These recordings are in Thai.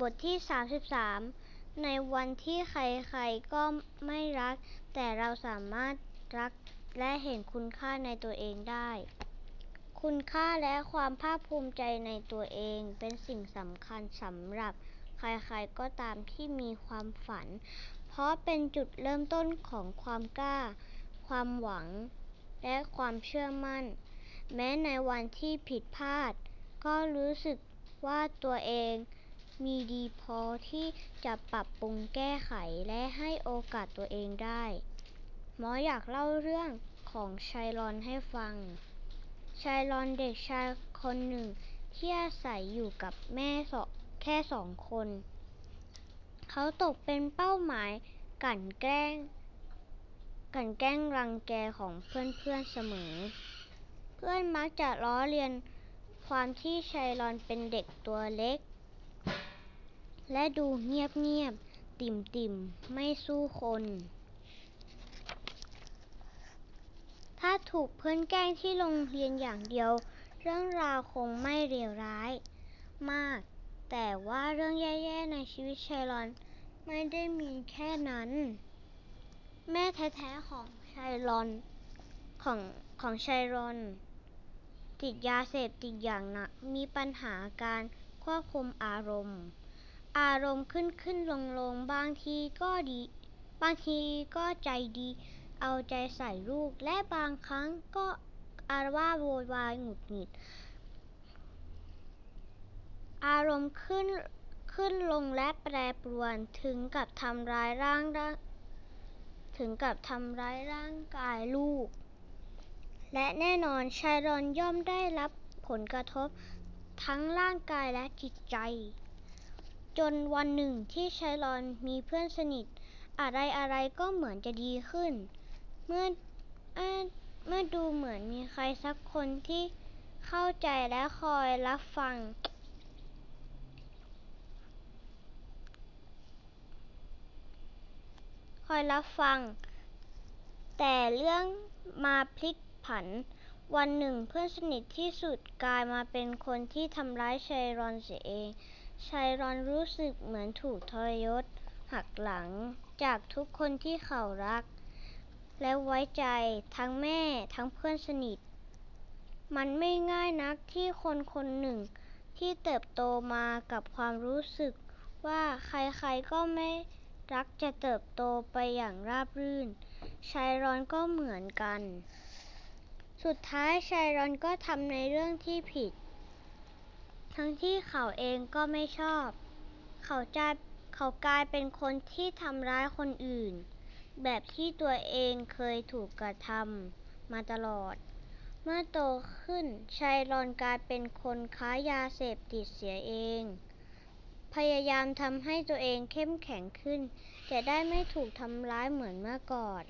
บทที่ 33 ในวันที่ใครๆก็ไม่รัก แต่เราสามารถรักและเห็นคุณค่าในตัวเองได้ คุณค่าและความภาคภูมิใจในตัวเองเป็นสิ่งสำคัญสำหรับใครๆก็ตามที่มีความฝัน เพราะเป็นจุดเริ่มต้นของความกล้า ความหวัง และความเชื่อมั่น แม้ในวันที่ผิดพลาด ก็รู้สึกว่าตัวเอง มีดีพอที่จะปรับปรุงแก้ไขและให้โอกาสตัวเองได้ หมออยากเล่าเรื่องของชัยรอนให้ฟังชัยรอนเด็กชายคนหนึ่ง ที่อาศัยอยู่กับแม่สแค่สองคน เขาตกเป็นเป้าหมายกั่นแกล้ง กั่นแกล้งรังแกของเพื่อนๆเสมอ เพื่อนมักจะล้อเลียนความที่ชัยรอนเป็นเด็กตัวเล็ก และดูเงียบๆติ่มๆไม่สู้คน ถ้าถูกเพื่อนแกล้งที่โรงเรียนอย่างเดียว เรื่องราวคงไม่เลวร้ายมาก แต่ว่าเรื่องแย่ๆในชีวิตชัยรอนไม่ได้มีแค่นั้น แม่แท้ๆของชัยรอนของของชัยรอน ติดยาเสพติดอย่างหนักมีปัญหาการควบคุมอารมณ์ อารมณ์ขึ้นขึ้นลงลงบางทีก็ดี บางทีก็ใจดี เอาใจใส่ลูก และบางครั้งก็อาละวาโวยวายหงุดหงิด อารมณ์ขึ้นขึ้นลงและแปรปรวนถึงกับทำร้ายร่างถึงกับทำร้ายร่างกายลูก และแน่นอนชัยรอนย่อมได้รับผลกระทบทั้งร่างกายและจิตใจ จนวันหนึ่งที่ชัยรอนมีเพื่อนสนิท อะไรๆก็เหมือนจะดีขึ้น เมื่อเมื่อดูเหมือนมีใครสักคนที่เข้าใจและคอยรับฟัง คอยรับฟัง แต่เรื่องมาพลิกผัน วันหนึ่งเพื่อนสนิทที่สุดกลายมาเป็นคนที่ทำร้ายชัยรอนเสียเอง ชัยรอนรู้สึกเหมือนถูกทรยศ หักหลังจากทุกคนที่เขารัก และไว้ใจทั้งแม่ทั้งเพื่อนสนิท มันไม่ง่ายนักที่คนคนหนึ่งที่เติบโตมากับความรู้สึกว่าใครๆก็ไม่รักจะเติบโตไปอย่างราบรื่นชัยรอนก็เหมือนกัน สุดท้ายชัยรอนก็ทำในเรื่องที่ผิด ทั้งที่เขาเองก็ไม่ชอบ เขาจะเขากลายเป็นคนที่ทำร้ายคนอื่น แบบที่ตัวเองเคยถูกกระทำมาตลอด เมื่อโตขึ้นชัยรอนกลายเป็นคนค้ายาเสพติดเสียเอง พยายามทำให้ตัวเองเข้มแข็งขึ้น จะได้ไม่ถูกทำร้ายเหมือนเมื่อก่อน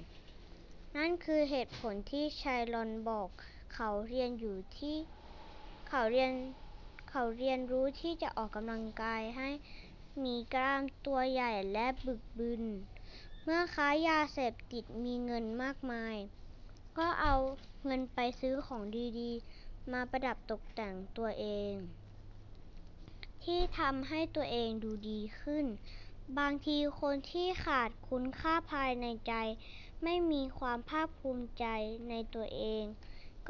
นั่นคือเหตุผลที่ชัยรอนบอก เขาเรียนอยู่ที่ เขาเรียน เขาเรียนรู้ที่จะออกกำลังกายให้มีกล้ามตัวใหญ่และบึกบึน เมื่อค้ายาเสพติดมีเงินมากมาย ก็เอาเงินไปซื้อของดีๆ มาประดับตกแต่งตัวเอง ที่ทำให้ตัวเองดูดีขึ้น บางทีคนที่ขาดคุณค่าภายในใจ ไม่มีความภาคภูมิใจในตัวเอง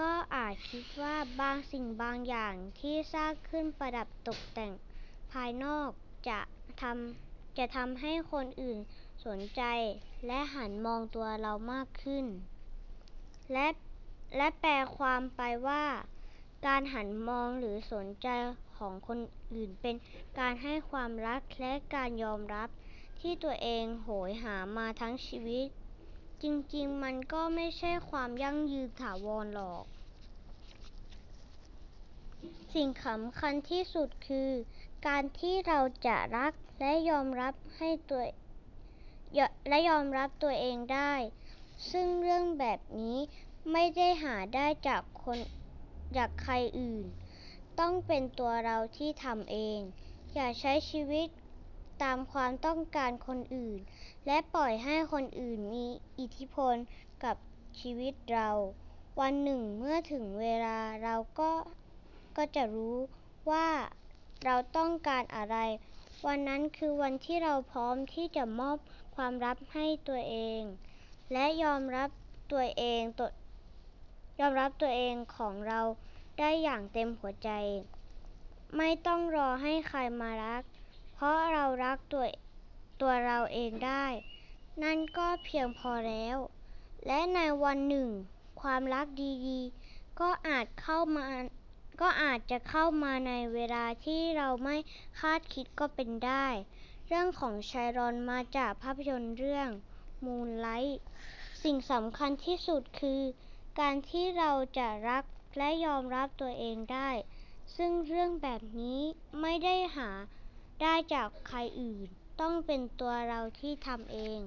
ก็อาจคิดว่าบางสิ่งบางอย่างที่สร้างขึ้นประดับตกแต่งภายนอกจะทำจะทำให้คนอื่นสนใจและหันมองตัวเรามากขึ้น และและแปลความไปว่า การหันมองหรือสนใจของคนอื่นเป็นการให้ความรักและการยอมรับที่ตัวเองโหยหามาทั้งชีวิต จริง ๆ มันก็ไม่ใช่ความยั่งยืนถาวรหรอก สิ่งสำคัญที่สุดคือ การที่เราจะรักและยอมรับให้ตัวและยอมรับตัวเองได้ ซึ่งเรื่องแบบนี้ไม่ได้หาได้จากคนจากใครอื่น ต้องเป็นตัวเราที่ทำเอง อย่าใช้ชีวิต ตามความต้องการคนอื่น และปล่อยให้คนอื่นมีอิทธิพลกับชีวิตเรา วันหนึ่งเมื่อถึงเวลาเราก็ก็จะรู้ว่าเราต้องการอะไร วันนั้นคือวันที่เราพร้อมที่จะมอบความลับให้ตัวเอง และยอมรับตัวเองตวยอมรับตัวเองของเราได้อย่างเต็มหัวใจ ไม่ต้องรอให้ใครมารัก ราะเรารักตัวตัวเราเองได้ นั่นก็เพียงพอแล้ว และในวันหนึ่ง ความรักดีๆ ก็อาจเข้ามาก็อาจจะเข้ามาในเวลาที่เราไม่คาดคิดก็เป็นได้ เรื่องของไชรอนมาจากภาพยนตร์เรื่อง Moonlight สิ่งสำคัญที่สุดคือ การที่เราจะรักและยอมรับตัวเองได้ ซึ่งเรื่องแบบนี้ไม่ได้หา ได้จากใครอื่น ต้องเป็นตัวเราที่ทำเอง